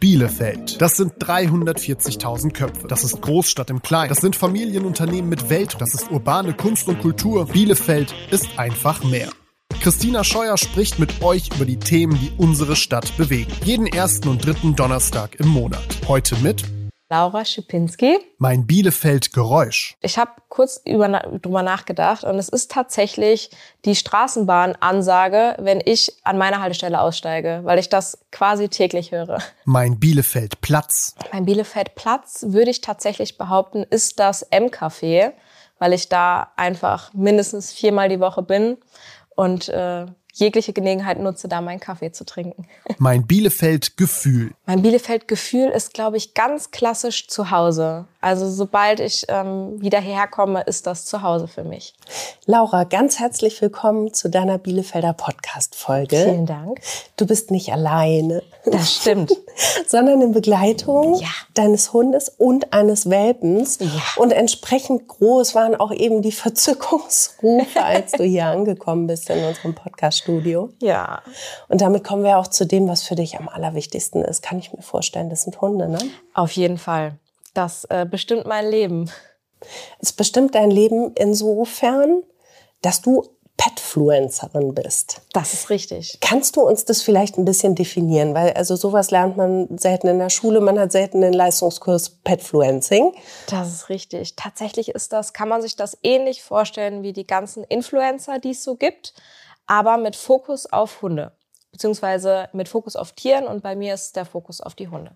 Bielefeld. Das sind 340.000 Köpfe. Das ist Großstadt im Kleinen. Das sind Familienunternehmen mit Welt. Das ist urbane Kunst und Kultur. Bielefeld ist einfach mehr. Christina Scheuer spricht mit euch über die Themen, die unsere Stadt bewegen. Jeden ersten und dritten Donnerstag im Monat. Heute mit Laura Schipinski. Mein Bielefeld Geräusch. Ich habe kurz über, drüber nachgedacht und es ist tatsächlich die Straßenbahnansage, wenn ich an meiner Haltestelle aussteige, weil ich das quasi täglich höre. Mein Bielefeld Platz. Mein Bielefeld Platz würde ich tatsächlich behaupten, ist das M-Café, weil ich da einfach mindestens viermal die Woche bin und äh, jegliche Gelegenheit nutze, da meinen Kaffee zu trinken. Mein Bielefeld-Gefühl. Mein Bielefeld-Gefühl ist, glaube ich, ganz klassisch zu Hause. Also sobald ich ähm, wieder herkomme, ist das zu Hause für mich. Laura, ganz herzlich willkommen zu deiner Bielefelder Podcast-Folge. Vielen Dank. Du bist nicht alleine. Das stimmt. sondern in Begleitung ja. deines Hundes und eines Welpens. Ja. Und entsprechend groß waren auch eben die Verzückungsrufe, als du hier angekommen bist in unserem Podcast-Studio. Ja. Und damit kommen wir auch zu dem, was für dich am allerwichtigsten ist. Kann ich mir vorstellen, das sind Hunde, ne? Auf jeden Fall. Das äh, bestimmt mein Leben. Es bestimmt dein Leben insofern, dass du Petfluencerin bist. Das ist richtig. Kannst du uns das vielleicht ein bisschen definieren? Weil also sowas lernt man selten in der Schule, man hat selten den Leistungskurs Petfluencing. Das ist richtig. Tatsächlich ist das, kann man sich das ähnlich vorstellen wie die ganzen Influencer, die es so gibt, aber mit Fokus auf Hunde beziehungsweise mit Fokus auf Tieren und bei mir ist der Fokus auf die Hunde.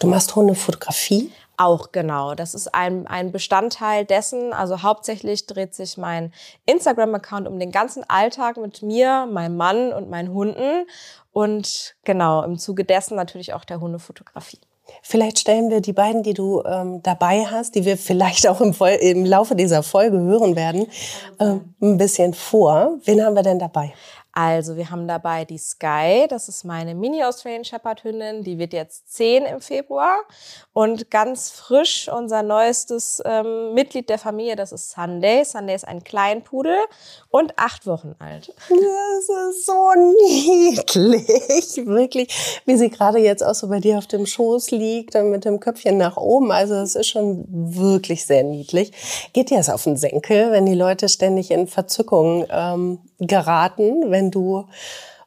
Du machst Hundefotografie? Auch genau. Das ist ein, ein Bestandteil dessen. Also hauptsächlich dreht sich mein Instagram-Account um den ganzen Alltag mit mir, meinem Mann und meinen Hunden. Und genau, im Zuge dessen natürlich auch der Hundefotografie. Vielleicht stellen wir die beiden, die du ähm, dabei hast, die wir vielleicht auch im, im, Laufe dieser Folge hören werden, äh, ein bisschen vor. Wen haben wir denn dabei? Also wir haben dabei die Sky, das ist meine Mini-Australian Shepherd Hündin, die wird jetzt zehn im Februar. Und ganz frisch unser neuestes ähm, Mitglied der Familie, das ist Sunday. Sunday ist ein Kleinpudel und acht Wochen alt. Das ist so niedlich, wirklich, wie sie gerade jetzt auch so bei dir auf dem Schoß liegt und mit dem Köpfchen nach oben. Also es ist schon wirklich sehr niedlich. Geht dir das auf den Senkel, wenn die Leute ständig in Verzückung ähm, geraten, wenn du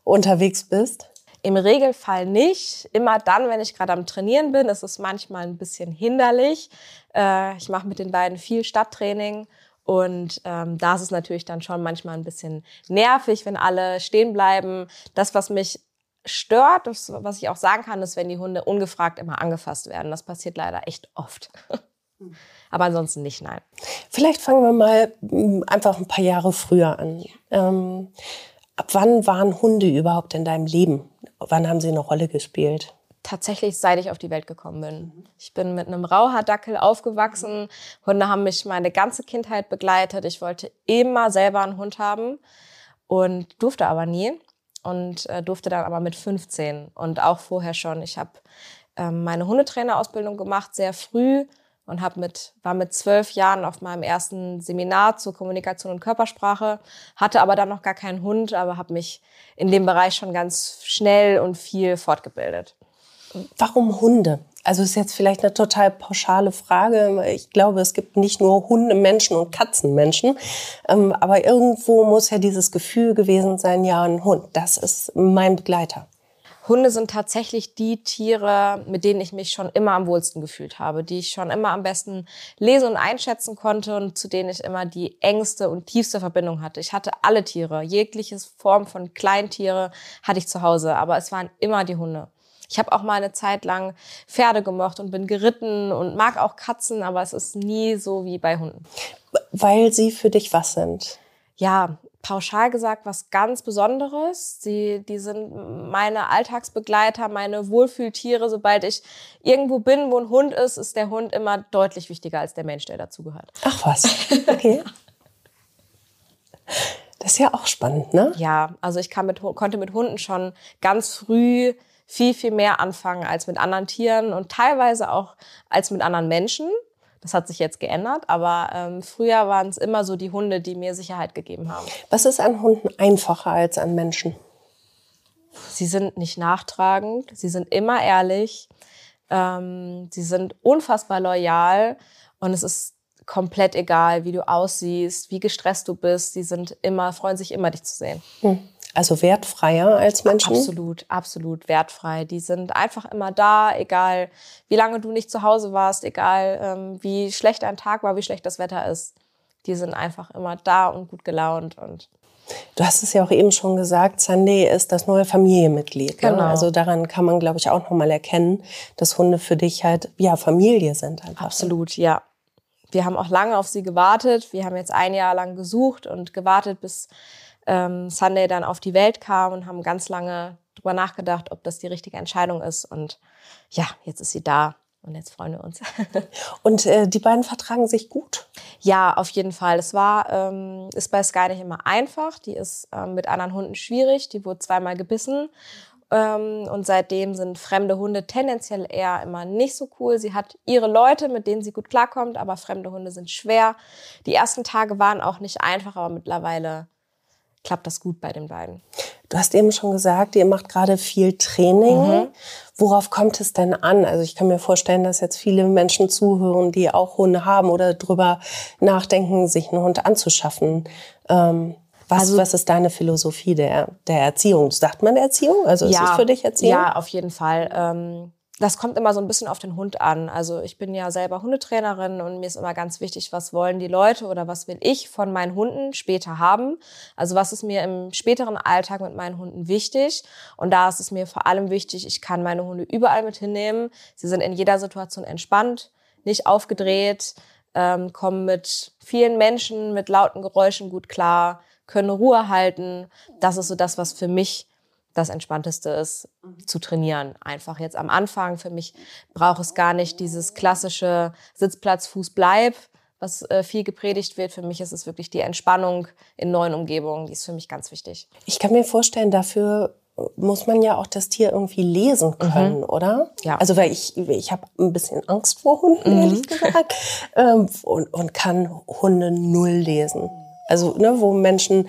unterwegs bist? Im Regelfall nicht. Immer dann, wenn ich gerade am Trainieren bin, ist es manchmal ein bisschen hinderlich. Äh, ich mache mit den beiden viel Stadttraining und ähm, da ist es natürlich dann schon manchmal ein bisschen nervig, wenn alle stehen bleiben. Das, was mich stört, das, was ich auch sagen kann, ist, wenn die Hunde ungefragt immer angefasst werden. Das passiert leider echt oft. Aber ansonsten nicht, nein. Vielleicht fangen wir mal mm, einfach ein paar Jahre früher an. Ähm, ab wann waren Hunde überhaupt in deinem Leben? Wann haben sie eine Rolle gespielt? Tatsächlich, seit ich auf die Welt gekommen bin. Ich bin mit einem Rauhaardackel aufgewachsen. Hunde haben mich meine ganze Kindheit begleitet. Ich wollte immer selber einen Hund haben und durfte aber nie. Und äh, durfte dann aber mit 15 und auch vorher schon. Ich habe ähm, meine Hundetrainerausbildung gemacht, sehr früh und hab mit, war mit zwölf Jahren auf meinem ersten Seminar zur Kommunikation und Körpersprache, hatte aber dann noch gar keinen Hund, aber habe mich in dem Bereich schon ganz schnell und viel fortgebildet. Warum Hunde? Also ist jetzt vielleicht eine total pauschale Frage. Ich glaube, es gibt nicht nur Hundemenschen und Katzenmenschen, ähm, aber irgendwo muss ja dieses Gefühl gewesen sein, ja, ein Hund, das ist mein Begleiter. Hunde sind tatsächlich die Tiere, mit denen ich mich schon immer am wohlsten gefühlt habe, die ich schon immer am besten lesen und einschätzen konnte und zu denen ich immer die engste und tiefste Verbindung hatte. Ich hatte alle Tiere, jegliche Form von Kleintiere hatte ich zu Hause, aber es waren immer die Hunde. Ich habe auch mal eine Zeit lang Pferde gemocht und bin geritten und mag auch Katzen, aber es ist nie so wie bei Hunden. Weil sie für dich was sind? Ja, pauschal gesagt was ganz Besonderes. Sie, die sind meine Alltagsbegleiter, meine Wohlfühltiere. Sobald ich irgendwo bin, wo ein Hund ist, ist der Hund immer deutlich wichtiger als der Mensch, der dazugehört. Ach was, okay. das ist ja auch spannend, ne? Ja, also ich mit, konnte mit Hunden schon ganz früh viel, viel mehr anfangen als mit anderen Tieren und teilweise auch als mit anderen Menschen. Das hat sich jetzt geändert, aber ähm, früher waren es immer so die Hunde, die mir Sicherheit gegeben haben. Was ist an Hunden einfacher als an Menschen? Sie sind nicht nachtragend, sie sind immer ehrlich, Ähm, sie sind unfassbar loyal und es ist komplett egal, wie du aussiehst, wie gestresst du bist. Sie sind immer, freuen sich immer, dich zu sehen. Hm. Also wertfreier als Menschen? Absolut, absolut wertfrei. Die sind einfach immer da, egal wie lange du nicht zu Hause warst, egal ähm, wie schlecht ein Tag war, wie schlecht das Wetter ist. Die sind einfach immer da und gut gelaunt und Du hast es ja auch eben schon gesagt, Sunday ist das neue Familienmitglied. Ne? Genau. Also daran kann man, glaube ich, auch nochmal erkennen, dass Hunde für dich halt, ja, Familie sind einfach. Absolut, ja. Wir haben auch lange auf sie gewartet. Wir haben jetzt ein Jahr lang gesucht und gewartet, bis ähm, Sunday dann auf die Welt kam und haben ganz lange drüber nachgedacht, ob das die richtige Entscheidung ist. Und ja, jetzt ist sie da. Und jetzt freuen wir uns. und äh, die beiden vertragen sich gut? Ja, auf jeden Fall. Es war, ähm, ist bei Sky nicht immer einfach. Die ist ähm, mit anderen Hunden schwierig. Die wurde zweimal gebissen. Ähm, und seitdem sind fremde Hunde tendenziell eher immer nicht so cool. Sie hat ihre Leute, mit denen sie gut klarkommt, aber fremde Hunde sind schwer. Die ersten Tage waren auch nicht einfach, aber mittlerweile klappt das gut bei den beiden. Du hast eben schon gesagt, ihr macht gerade viel Training. Mhm. Worauf kommt es denn an? Also ich kann mir vorstellen, dass jetzt viele Menschen zuhören, die auch Hunde haben oder drüber nachdenken, sich einen Hund anzuschaffen. Ähm, was, also, was ist deine Philosophie der, der Erziehung? Sagt man Erziehung? Also ja, ist es für dich Erziehung? Ja, auf jeden Fall. Ähm das kommt immer so ein bisschen auf den Hund an. Also ich bin ja selber Hundetrainerin und mir ist immer ganz wichtig, was wollen die Leute oder was will ich von meinen Hunden später haben. Also was ist mir im späteren Alltag mit meinen Hunden wichtig. Und da ist es mir vor allem wichtig, ich kann meine Hunde überall mit hinnehmen. Sie sind in jeder Situation entspannt, nicht aufgedreht, ähm, kommen mit vielen Menschen, mit lauten Geräuschen gut klar, können Ruhe halten. Das ist so das, was für mich das Entspannteste ist, mhm. zu trainieren. Einfach jetzt am Anfang. Für mich braucht es gar nicht dieses klassische Sitzplatz, Fuß, Bleib, was äh, viel gepredigt wird. Für mich ist es wirklich die Entspannung in neuen Umgebungen. Die ist für mich ganz wichtig. Ich kann mir vorstellen, dafür muss man ja auch das Tier irgendwie lesen mhm. können, mhm. oder? Ja. Also weil ich ich habe ein bisschen Angst vor Hunden mhm. ehrlich gesagt ähm, und, und kann Hunde null lesen. Also ne, wo Menschen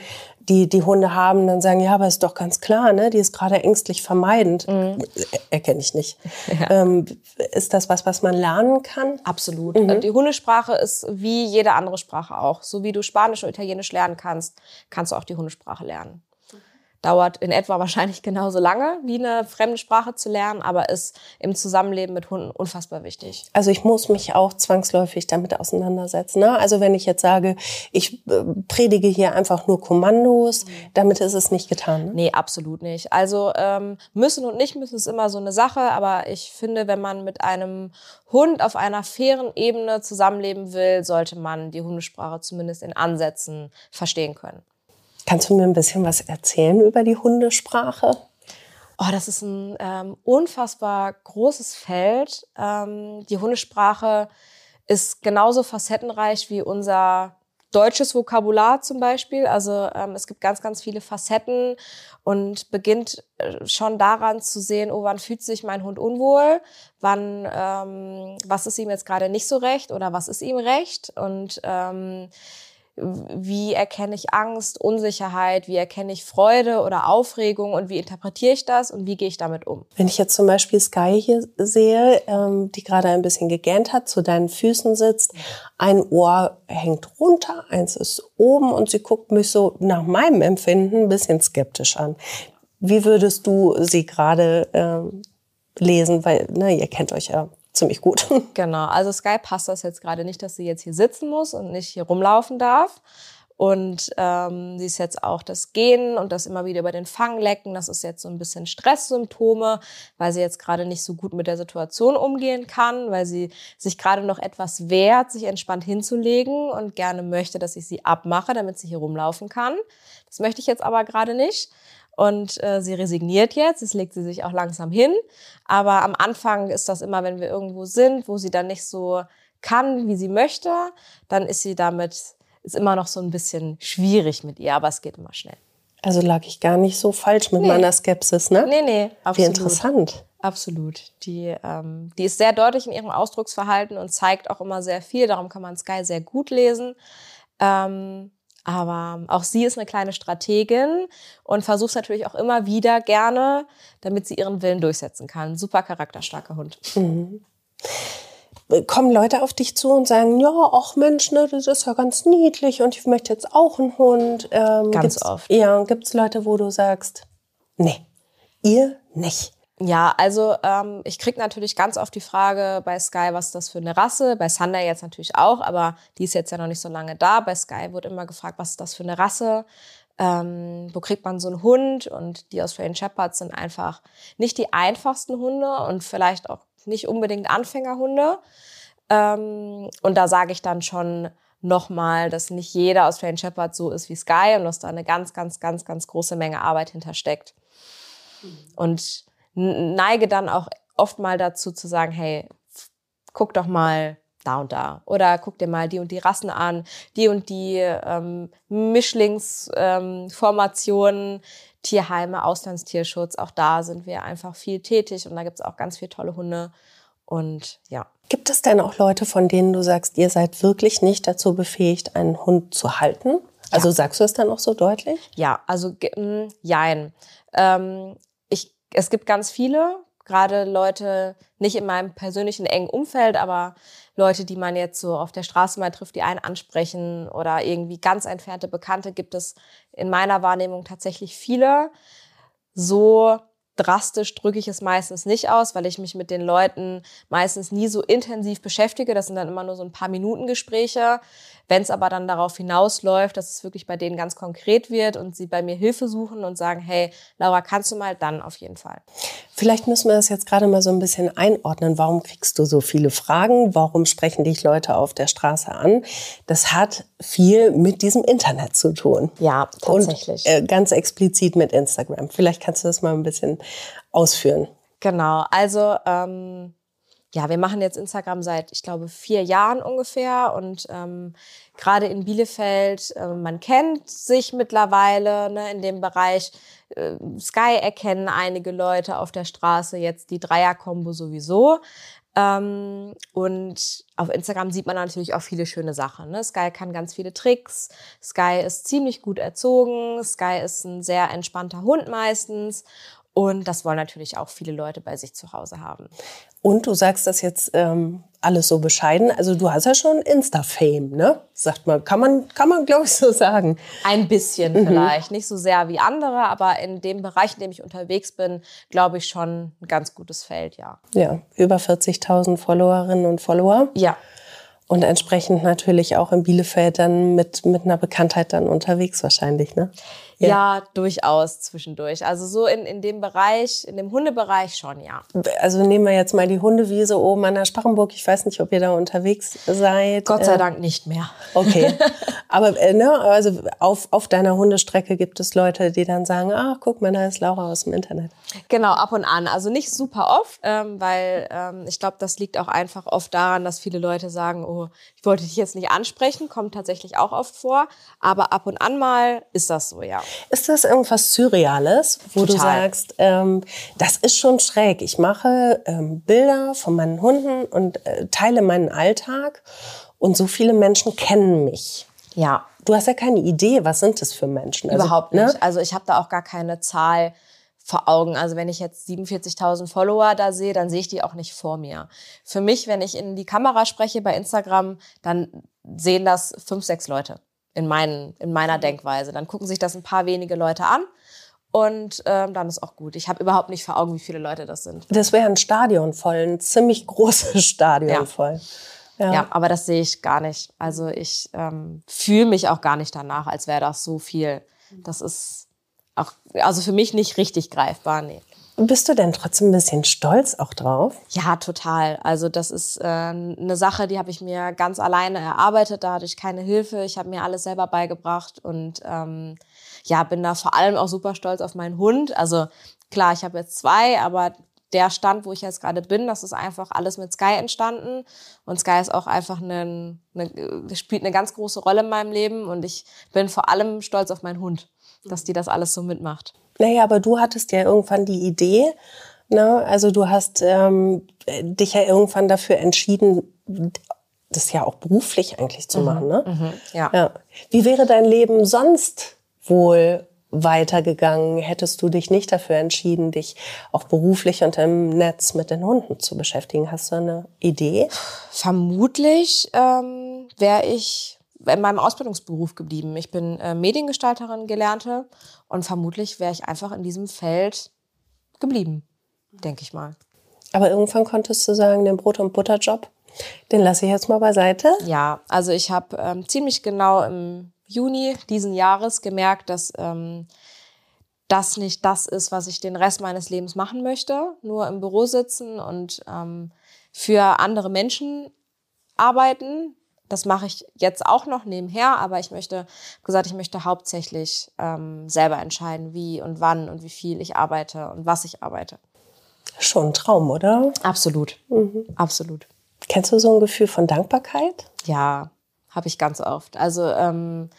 die die Hunde haben, dann sagen, ja, aber ist doch ganz klar, ne? Die ist gerade ängstlich vermeidend. Mhm. Erkenne ich nicht. Ja. Ähm, ist das was, was man lernen kann? Absolut. Mhm. Die Hundesprache ist wie jede andere Sprache auch. So wie du Spanisch und Italienisch lernen kannst, kannst du auch die Hundesprache lernen dauert in etwa wahrscheinlich genauso lange, wie eine fremde Sprache zu lernen, aber ist im Zusammenleben mit Hunden unfassbar wichtig. Also ich muss mich auch zwangsläufig damit auseinandersetzen. Ne? Also wenn ich jetzt sage, ich äh, predige hier einfach nur Kommandos, mhm. damit ist es nicht getan. Ne? Nee, absolut nicht. Also ähm, müssen und nicht müssen ist immer so eine Sache, aber ich finde, wenn man mit einem Hund auf einer fairen Ebene zusammenleben will, sollte man die Hundesprache zumindest in Ansätzen verstehen können. Kannst du mir ein bisschen was erzählen über die Hundesprache? Oh, das ist ein ähm, unfassbar großes Feld. Ähm, die Hundesprache ist genauso facettenreich wie unser deutsches Vokabular zum Beispiel. Also ähm, es gibt ganz, ganz viele Facetten und beginnt äh, schon daran zu sehen, oh, wann fühlt sich mein Hund unwohl, wann, ähm, was ist ihm jetzt gerade nicht so recht oder was ist ihm recht und ähm, wie erkenne ich Angst, Unsicherheit, wie erkenne ich Freude oder Aufregung und wie interpretiere ich das und wie gehe ich damit um. Wenn ich jetzt zum Beispiel Sky hier sehe, ähm, die gerade ein bisschen gegähnt hat, zu deinen Füßen sitzt, ein Ohr hängt runter, eins ist oben und sie guckt mich so nach meinem Empfinden ein bisschen skeptisch an. Wie würdest du sie gerade ähm, lesen? Weil ne, ihr kennt euch ja ziemlich gut. Genau, also Sky passt das jetzt gerade nicht, dass sie jetzt hier sitzen muss und nicht hier rumlaufen darf. Und ähm, sie ist jetzt auch das Gehen und das immer wieder über den Fang lecken. Das ist jetzt so ein bisschen Stresssymptome, weil sie jetzt gerade nicht so gut mit der Situation umgehen kann, weil sie sich gerade noch etwas wehrt, sich entspannt hinzulegen und gerne möchte, dass ich sie abmache, damit sie hier rumlaufen kann. Das möchte ich jetzt aber gerade nicht. Und äh, sie resigniert jetzt, jetzt legt sie sich auch langsam hin. Aber am Anfang ist das immer, wenn wir irgendwo sind, wo sie dann nicht so kann, wie sie möchte, dann ist sie damit, ist immer noch so ein bisschen schwierig mit ihr, aber es geht immer schnell. Also lag ich gar nicht so falsch mit nee. meiner Skepsis, ne? Nee, nee, absolut. Wie interessant. Absolut. Die, ähm, die ist sehr deutlich in ihrem Ausdrucksverhalten und zeigt auch immer sehr viel. Darum kann man Sky sehr gut lesen. Ähm, Aber auch sie ist eine kleine Strategin und versucht es natürlich auch immer wieder gerne, damit sie ihren Willen durchsetzen kann. Super charakterstarker Hund. Mhm. Kommen Leute auf dich zu und sagen, ja, ach Mensch, ne, das ist ja ganz niedlich und ich möchte jetzt auch einen Hund. Ähm, ganz oft. Ja, gibt es Leute, wo du sagst, nee, ihr nicht. Ja, also ähm, ich krieg natürlich ganz oft die Frage bei Sky, was ist das für eine Rasse? Bei Sunday jetzt natürlich auch, aber die ist jetzt ja noch nicht so lange da. Bei Sky wird immer gefragt, was ist das für eine Rasse? Ähm, wo kriegt man so einen Hund? Und die Australian Shepherds sind einfach nicht die einfachsten Hunde und vielleicht auch nicht unbedingt Anfängerhunde. Ähm, und da sage ich dann schon nochmal, dass nicht jeder Australian Shepherd so ist wie Sky und dass da eine ganz, ganz, ganz, ganz große Menge Arbeit hintersteckt. Und neige dann auch oft mal dazu zu sagen, hey, guck doch mal da und da. Oder guck dir mal die und die Rassen an, die und die ähm, Mischlingsformationen, ähm, Tierheime, Auslandstierschutz. Auch da sind wir einfach viel tätig und da gibt's auch ganz viele tolle Hunde. Und ja. Gibt es denn auch Leute, von denen du sagst, ihr seid wirklich nicht dazu befähigt, einen Hund zu halten? Also ja. sagst du es dann auch so deutlich? Ja, also mh, jein. Ähm, es gibt ganz viele, gerade Leute, nicht in meinem persönlichen engen Umfeld, aber Leute, die man jetzt so auf der Straße mal trifft, die einen ansprechen oder irgendwie ganz entfernte Bekannte, gibt es in meiner Wahrnehmung tatsächlich viele. So drastisch drücke ich es meistens nicht aus, weil ich mich mit den Leuten meistens nie so intensiv beschäftige. Das sind dann immer nur so ein paar Minuten Gespräche. Wenn es aber dann darauf hinausläuft, dass es wirklich bei denen ganz konkret wird und sie bei mir Hilfe suchen und sagen, hey, Laura, kannst du mal, dann auf jeden Fall. Vielleicht müssen wir das jetzt gerade mal so ein bisschen einordnen. Warum kriegst du so viele Fragen? Warum sprechen dich Leute auf der Straße an? Das hat viel mit diesem Internet zu tun. Ja, tatsächlich. Und äh, ganz explizit mit Instagram. Vielleicht kannst du das mal ein bisschen ausführen. Genau, also ähm, ja, wir machen jetzt Instagram seit, ich glaube, vier Jahren ungefähr und ähm, gerade in Bielefeld, äh, man kennt sich mittlerweile ne, in dem Bereich. Äh, Sky erkennen einige Leute auf der Straße jetzt die Dreier-Kombo sowieso. Ähm, und auf Instagram sieht man natürlich auch viele schöne Sachen. Ne? Sky kann ganz viele Tricks. Sky ist ziemlich gut erzogen. Sky ist ein sehr entspannter Hund meistens. Und das wollen natürlich auch viele Leute bei sich zu Hause haben. Und du sagst das jetzt ähm, alles so bescheiden. Also du hast ja schon Insta-Fame, ne? Sagt man, kann man, kann man glaube ich so sagen. Ein bisschen mhm. vielleicht, nicht so sehr wie andere, aber in dem Bereich, in dem ich unterwegs bin, glaube ich schon ein ganz gutes Feld, ja. Ja, über 40.000 Followerinnen und Follower. Ja. Und entsprechend natürlich auch in Bielefeld dann mit, mit einer Bekanntheit dann unterwegs wahrscheinlich, ne? Ja. ja, durchaus zwischendurch. Also so in, in dem Bereich, in dem Hundebereich schon, ja. Also nehmen wir jetzt mal die Hundewiese oben an der Sparrenburg. Ich weiß nicht, ob ihr da unterwegs seid. Gott sei äh, Dank nicht mehr. Okay. Aber äh, ne, also auf, auf deiner Hundestrecke gibt es Leute, die dann sagen, ach, guck mal, da ist Laura aus dem Internet. Genau, ab und an. Also nicht super oft, ähm, weil ähm, ich glaube, das liegt auch einfach oft daran, dass viele Leute sagen, oh, ich wollte dich jetzt nicht ansprechen, kommt tatsächlich auch oft vor. Aber ab und an mal ist das so, ja. Ist das irgendwas Surreales, wo Total. du sagst, ähm, das ist schon schräg. Ich mache ähm, Bilder von meinen Hunden und äh, teile meinen Alltag und so viele Menschen kennen mich. Ja. Du hast ja keine Idee, was sind das für Menschen? Also, Überhaupt ne? nicht. Ne? Also ich habe da auch gar keine Zahl vor Augen. Also wenn ich jetzt 47.000 Follower da sehe, dann sehe ich die auch nicht vor mir. Für mich, wenn ich in die Kamera spreche bei Instagram, dann sehen das fünf, sechs Leute in, meinen, in meiner Denkweise. Dann gucken sich das ein paar wenige Leute an und ähm, dann ist auch gut. Ich habe überhaupt nicht vor Augen, wie viele Leute das sind. Das wäre ein Stadion voll, ein ziemlich großes Stadion ja. voll. Ja. ja. aber das sehe ich gar nicht. Also ich ähm, fühle mich auch gar nicht danach, als wäre das so viel. Das ist auch, also für mich nicht richtig greifbar, nee. Bist du denn trotzdem ein bisschen stolz auch drauf? Ja, total. Also das ist äh, eine Sache, die habe ich mir ganz alleine erarbeitet. Da hatte ich keine Hilfe. Ich habe mir alles selber beigebracht und ähm, ja, bin da vor allem auch super stolz auf meinen Hund. Also klar, ich habe jetzt zwei, aber der Stand, wo ich jetzt gerade bin, das ist einfach alles mit Sky entstanden. Und Sky ist auch einfach eine, eine, spielt eine ganz große Rolle in meinem Leben. Und ich bin vor allem stolz auf meinen Hund, dass die das alles so mitmacht. Naja, aber du hattest ja irgendwann die Idee, ne? also du hast ähm, dich ja irgendwann dafür entschieden, das ja auch beruflich eigentlich zu machen. Ne? Mhm, ja. Ja. Wie wäre dein Leben sonst wohl weitergegangen, hättest du dich nicht dafür entschieden, dich auch beruflich und im Netz mit den Hunden zu beschäftigen? Hast du eine Idee? Vermutlich ähm, wäre ich in meinem Ausbildungsberuf geblieben. Ich bin äh, Mediengestalterin gelernte und vermutlich wäre ich einfach in diesem Feld geblieben, denke ich mal. Aber irgendwann konntest du sagen, den Brot- und Butterjob, den lasse ich jetzt mal beiseite. Ja, also ich habe ähm, ziemlich genau im Juni diesen Jahres gemerkt, dass ähm, das nicht das ist, was ich den Rest meines Lebens machen möchte. Nur im Büro sitzen und ähm, für andere Menschen arbeiten. Das mache ich jetzt auch noch nebenher, aber ich möchte, gesagt, ich möchte hauptsächlich ähm, selber entscheiden, wie und wann und wie viel ich arbeite und was ich arbeite. Schon ein Traum, oder? Absolut. Absolut. Kennst du so ein Gefühl von Dankbarkeit? Ja, habe ich ganz oft. Also ähm,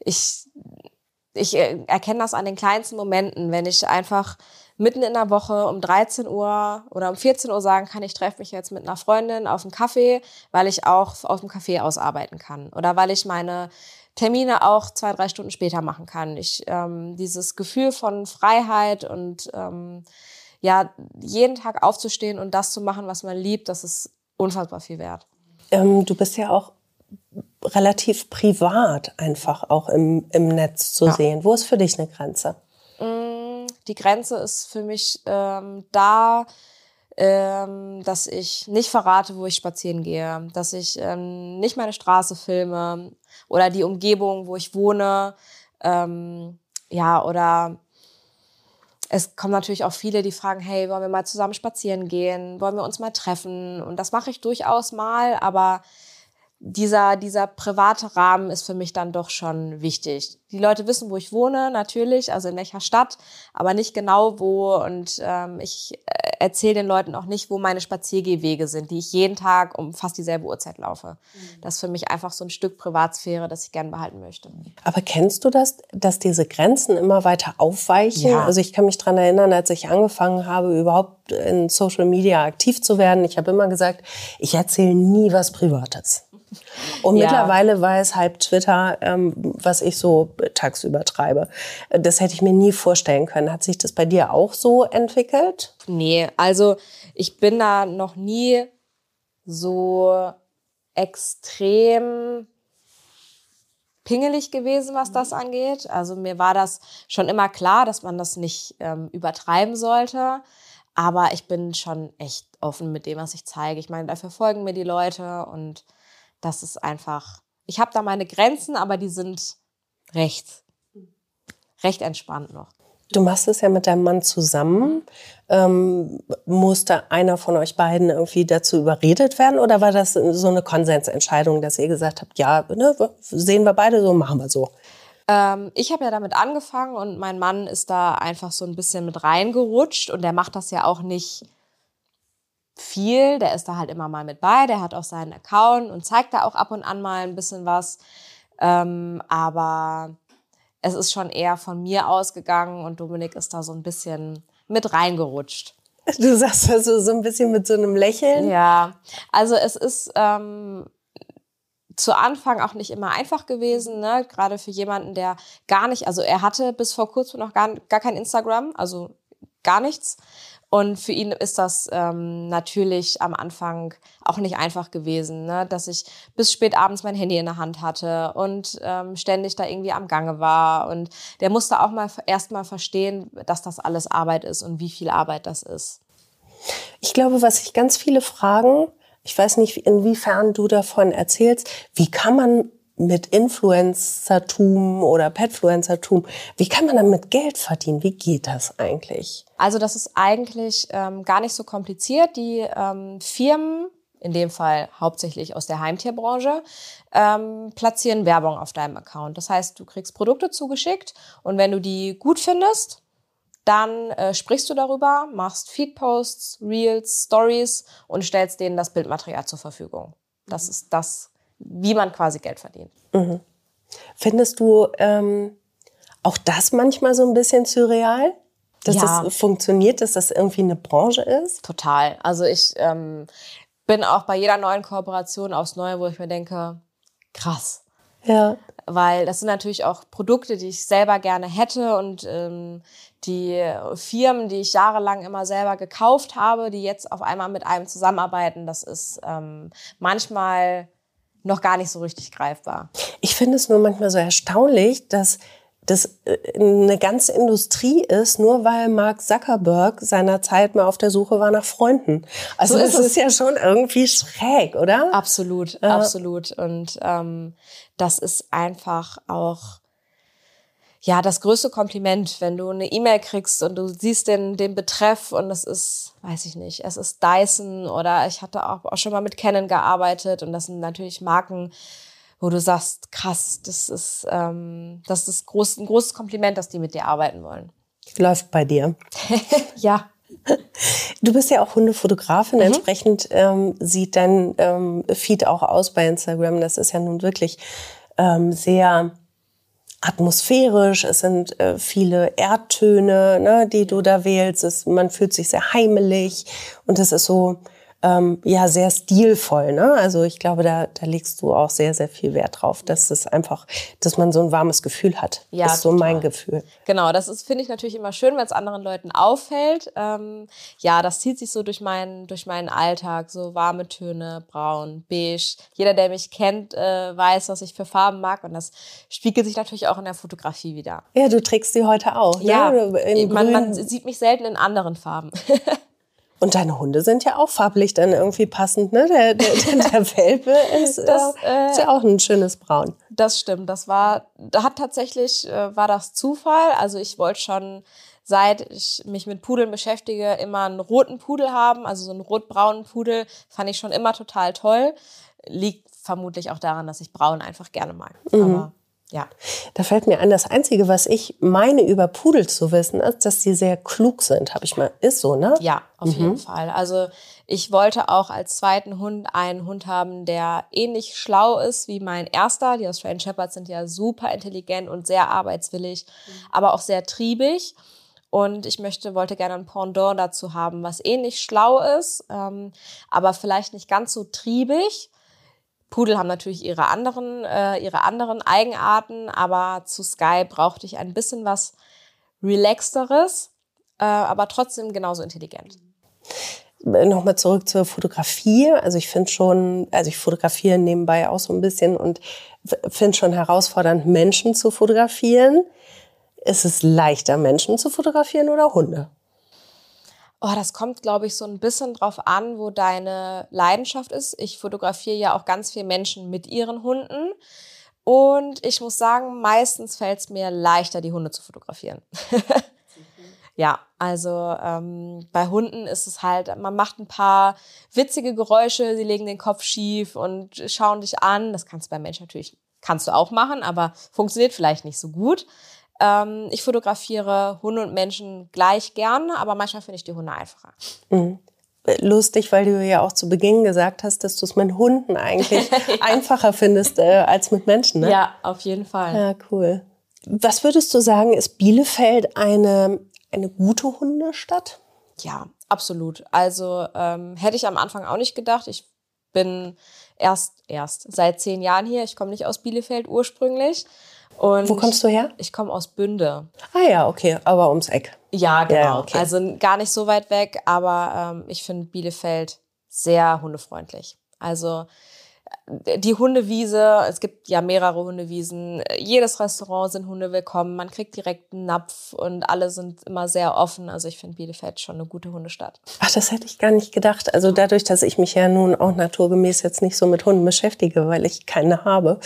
ich, ich äh, erkenne das an den kleinsten Momenten, wenn ich einfach mitten in der Woche um 13 Uhr oder um 14 Uhr sagen kann, ich treffe mich jetzt mit einer Freundin auf einen Kaffee, weil ich auch aus dem Café aus arbeiten kann oder weil ich meine Termine auch zwei, drei Stunden später machen kann. Ich ähm, dieses Gefühl von Freiheit und ähm, ja jeden Tag aufzustehen und das zu machen, was man liebt, das ist unfassbar viel wert. Ähm, du bist ja auch relativ privat einfach auch im, im Netz zu Ja. sehen. Wo ist für dich eine Grenze? Die Grenze ist für mich ähm, da, ähm, dass ich nicht verrate, wo ich spazieren gehe, dass ich ähm, nicht meine Straße filme oder die Umgebung, wo ich wohne, ähm, ja, oder es kommen natürlich auch viele, die fragen, hey, wollen wir mal zusammen spazieren gehen? Wollen wir uns mal treffen? Und das mache ich durchaus mal, aber dieser, dieser private Rahmen ist für mich dann doch schon wichtig. Die Leute wissen, wo ich wohne, natürlich, also in welcher Stadt, aber nicht genau wo. Und ähm, ich äh, erzähle den Leuten auch nicht, wo meine Spaziergehwege sind, die ich jeden Tag um fast dieselbe Uhrzeit laufe. Das ist für mich einfach so ein Stück Privatsphäre, das ich gern behalten möchte. Aber kennst du das, dass diese Grenzen immer weiter aufweichen? Ja. Also ich kann mich dran erinnern, als ich angefangen habe, überhaupt in Social Media aktiv zu werden. Ich habe immer gesagt, ich erzähle nie was Privates. Und Ja. mittlerweile weiß halb Twitter, ähm, was ich so tagsüber treibe. Das hätte ich mir nie vorstellen können. Hat sich das bei dir auch so entwickelt? Nee, also ich bin da noch nie so extrem pingelig gewesen, was das angeht. Also mir war das schon immer klar, dass man das nicht ähm, übertreiben sollte. Aber ich bin schon echt offen mit dem, was ich zeige. Ich meine, dafür folgen mir die Leute und das ist einfach. Ich habe da meine Grenzen, aber die sind recht, recht entspannt noch. Du machst es ja mit deinem Mann zusammen. Ähm, musste einer von euch beiden irgendwie dazu überredet werden oder war das so eine Konsensentscheidung, dass ihr gesagt habt, ja, ne, sehen wir beide so, machen wir so? Ähm, ich habe ja damit angefangen und mein Mann ist da einfach so ein bisschen mit reingerutscht und der macht das ja auch nicht viel. Der ist da halt immer mal mit bei, der hat auch seinen Account und zeigt da auch ab und an mal ein bisschen was. Ähm, aber es ist schon eher von mir ausgegangen und Dominik ist da so ein bisschen mit reingerutscht. Du sagst also so ein bisschen mit so einem Lächeln. Ja, also es ist ähm, zu Anfang auch nicht immer einfach gewesen, ne? gerade für jemanden, der gar nicht, also er hatte bis vor kurzem noch gar, gar kein Instagram, also gar nichts. Und für ihn ist das ähm, natürlich am Anfang auch nicht einfach gewesen, ne? dass ich bis spät abends mein Handy in der Hand hatte und ähm, ständig da irgendwie am Gange war. Und der musste auch mal erst mal verstehen, dass das alles Arbeit ist und wie viel Arbeit das ist. Ich glaube, was sich ganz viele fragen, ich weiß nicht, inwiefern du davon erzählst, wie kann man mit Influencertum oder Petfluencertum, wie kann man damit Geld verdienen? Wie geht das eigentlich? Also das ist eigentlich ähm, gar nicht so kompliziert. Die ähm, Firmen, in dem Fall hauptsächlich aus der Heimtierbranche, ähm, platzieren Werbung auf deinem Account. Das heißt, du kriegst Produkte zugeschickt und wenn du die gut findest, dann äh, sprichst du darüber, machst Feedposts, Reels, Stories und stellst denen das Bildmaterial zur Verfügung. Das ist das, wie man quasi Geld verdient. Findest du ähm, auch das manchmal so ein bisschen surreal? Dass Ja. das funktioniert, dass das irgendwie eine Branche ist? Total. Also ich ähm, bin auch bei jeder neuen Kooperation aufs Neue, wo ich mir denke, krass. Ja. Weil das sind natürlich auch Produkte, die ich selber gerne hätte und ähm, die Firmen, die ich jahrelang immer selber gekauft habe, die jetzt auf einmal mit einem zusammenarbeiten, das ist ähm, manchmal noch gar nicht so richtig greifbar. Ich finde es nur manchmal so erstaunlich, dass das äh, eine ganze Industrie ist, nur weil Mark Zuckerberg seinerzeit mal auf der Suche war nach Freunden. Also so das ist, ist ja schon irgendwie schräg, oder? Absolut, ja. absolut. Und ähm, das ist einfach auch ja das größte Kompliment, wenn du eine E-Mail kriegst und du siehst den, den Betreff und es ist, weiß ich nicht, es ist Dyson oder ich hatte auch, auch schon mal mit Canon gearbeitet und das sind natürlich Marken, wo du sagst, krass, das ist, ähm, das ist groß, ein großes Kompliment, dass die mit dir arbeiten wollen. Läuft bei dir. ja. Du bist ja auch Hundefotografin, mhm. entsprechend ähm, sieht dein ähm, Feed auch aus bei Instagram. Das ist ja nun wirklich ähm, sehr atmosphärisch. Es sind äh, viele Erdtöne, ne, die du da wählst. Es, man fühlt sich sehr heimelig und es ist so ähm, ja sehr stilvoll. Ne? Also ich glaube, da, da legst du auch sehr, sehr viel Wert drauf, dass es einfach, dass man so ein warmes Gefühl hat. Ja, ist so mein Gefühl. Genau, das ist finde ich natürlich immer schön, wenn es anderen Leuten auffällt. Ähm, ja, das zieht sich so durch meinen durch meinen Alltag, so warme Töne, braun, beige. Jeder, der mich kennt, äh, weiß, was ich für Farben mag und das spiegelt sich natürlich auch in der Fotografie wieder. Ja, du trägst sie heute auch. Ne? Ja, ne? man, man sieht mich selten in anderen Farben. Und deine Hunde sind ja auch farblich dann irgendwie passend, ne? Der, der, der Welpe ist, das, äh, ist ja auch ein schönes Braun. Das stimmt. Das war, da hat tatsächlich, äh, war das Zufall. Also ich wollte schon, seit ich mich mit Pudeln beschäftige, immer einen roten Pudel haben. Also so einen rot-braunen Pudel fand ich schon immer total toll. Liegt vermutlich auch daran, dass ich braun einfach gerne mag. Mhm. Aber ja. Da fällt mir ein, das Einzige, was ich meine über Pudel zu wissen, ist, dass sie sehr klug sind. Habe ich mal, ist so, ne? Ja, auf mhm. jeden Fall. Also ich wollte auch als zweiten Hund einen Hund haben, der ähnlich schlau ist wie mein erster. Die Australian Shepherds sind ja super intelligent und sehr arbeitswillig, mhm. aber auch sehr triebig. Und ich möchte, wollte gerne ein Pendant dazu haben, was ähnlich schlau ist, ähm, aber vielleicht nicht ganz so triebig Pudel haben natürlich ihre anderen, äh, ihre anderen Eigenarten, aber zu Sky brauchte ich ein bisschen was relaxteres, äh, aber trotzdem genauso intelligent. Nochmal zurück zur Fotografie. Also ich finde schon, also ich fotografiere nebenbei auch so ein bisschen und finde schon herausfordernd, Menschen zu fotografieren. Ist es leichter, Menschen zu fotografieren oder Hunde? Oh, das kommt, glaube ich, so ein bisschen drauf an, wo deine Leidenschaft ist. Ich fotografiere ja auch ganz viele Menschen mit ihren Hunden. Und ich muss sagen, meistens fällt es mir leichter, die Hunde zu fotografieren. ja, also ähm, bei Hunden ist es halt, man macht ein paar witzige Geräusche, sie legen den Kopf schief und schauen dich an. Das kannst du bei Menschen natürlich, kannst du auch machen, aber funktioniert vielleicht nicht so gut. Ähm, ich fotografiere Hunde und Menschen gleich gerne, aber manchmal finde ich die Hunde einfacher. Mhm. Lustig, weil du ja auch zu Beginn gesagt hast, dass du es mit Hunden eigentlich ja. einfacher findest äh, als mit Menschen. Ne? Ja, auf jeden Fall. Ja, cool. Was würdest du sagen, ist Bielefeld eine, eine gute Hundestadt? Ja, absolut. Also ähm, hätte ich am Anfang auch nicht gedacht. Ich bin erst erst seit zehn Jahren hier. Ich komme nicht aus Bielefeld ursprünglich. Und Wo kommst du her? Ich komme aus Bünde. Ah ja, okay, aber ums Eck. Ja, genau. Ja, okay. Also gar nicht so weit weg, aber ähm, ich finde Bielefeld sehr hundefreundlich. Also äh, die Hundewiese, es gibt ja mehrere Hundewiesen, jedes Restaurant sind Hunde willkommen, man kriegt direkt einen Napf und alle sind immer sehr offen. Also ich finde Bielefeld schon eine gute Hundestadt. Ach, das hätte ich gar nicht gedacht. Also dadurch, dass ich mich ja nun auch naturgemäß jetzt nicht so mit Hunden beschäftige, weil ich keine habe,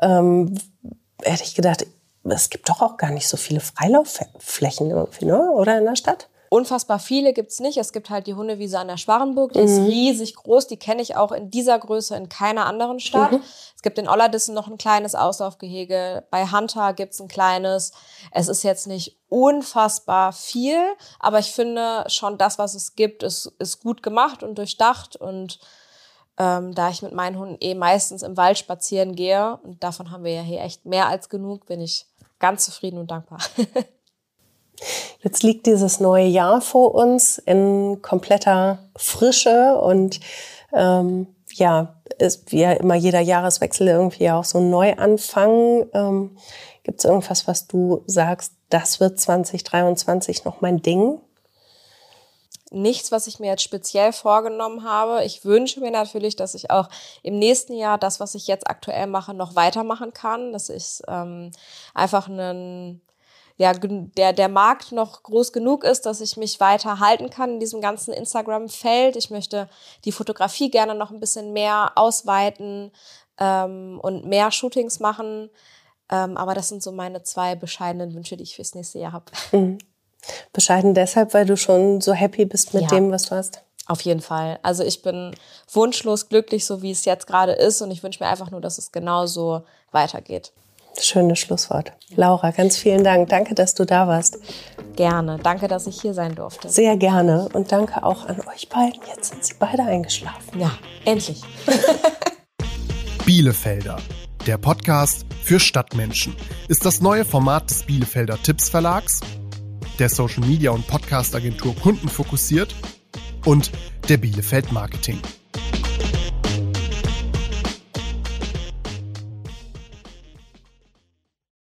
ähm, hätte ich gedacht, es gibt doch auch gar nicht so viele Freilaufflächen irgendwie, ne? oder in der Stadt? Unfassbar viele gibt's nicht. Es gibt halt die Hundewiese an der Schwarenburg, die mhm. ist riesig groß. Die kenne ich auch in dieser Größe in keiner anderen Stadt. Mhm. Es gibt in Ollerdissen noch ein kleines Auslaufgehege. Bei Hunter gibt's ein kleines. Es ist jetzt nicht unfassbar viel, aber ich finde schon das, was es gibt, ist, ist gut gemacht und durchdacht und ähm, da ich mit meinen Hunden eh meistens im Wald spazieren gehe, und davon haben wir ja hier echt mehr als genug, bin ich ganz zufrieden und dankbar. Jetzt liegt dieses neue Jahr vor uns in kompletter Frische und ähm, ja, ist wie ja immer jeder Jahreswechsel irgendwie auch so ein Neuanfang. Ähm, Gibt es irgendwas, was du sagst, das wird 2023 noch mein Ding? Nichts, was ich mir jetzt speziell vorgenommen habe. Ich wünsche mir natürlich, dass ich auch im nächsten Jahr das, was ich jetzt aktuell mache, noch weitermachen kann. Dass ich ähm, einfach einen, ja, der, der Markt noch groß genug ist, dass ich mich weiter halten kann in diesem ganzen Instagram-Feld. Ich möchte die Fotografie gerne noch ein bisschen mehr ausweiten ähm, und mehr Shootings machen. Ähm, aber das sind so meine zwei bescheidenen Wünsche, die ich fürs nächste Jahr habe. Mhm. Bescheiden deshalb, weil du schon so happy bist mit ja, dem, was du hast? Auf jeden Fall. Also ich bin wunschlos glücklich, so wie es jetzt gerade ist. Und ich wünsche mir einfach nur, dass es genauso weitergeht. Schönes Schlusswort. Laura, ganz vielen Dank. Danke, dass du da warst. Gerne. Danke, dass ich hier sein durfte. Sehr gerne. Und danke auch an euch beiden. Jetzt sind sie beide eingeschlafen. Ja, endlich. Bielefelder. Der Podcast für Stadtmenschen ist das neue Format des Bielefelder Tipps Verlags der Social Media und Podcast Agentur Kunden fokussiert und der Bielefeld Marketing.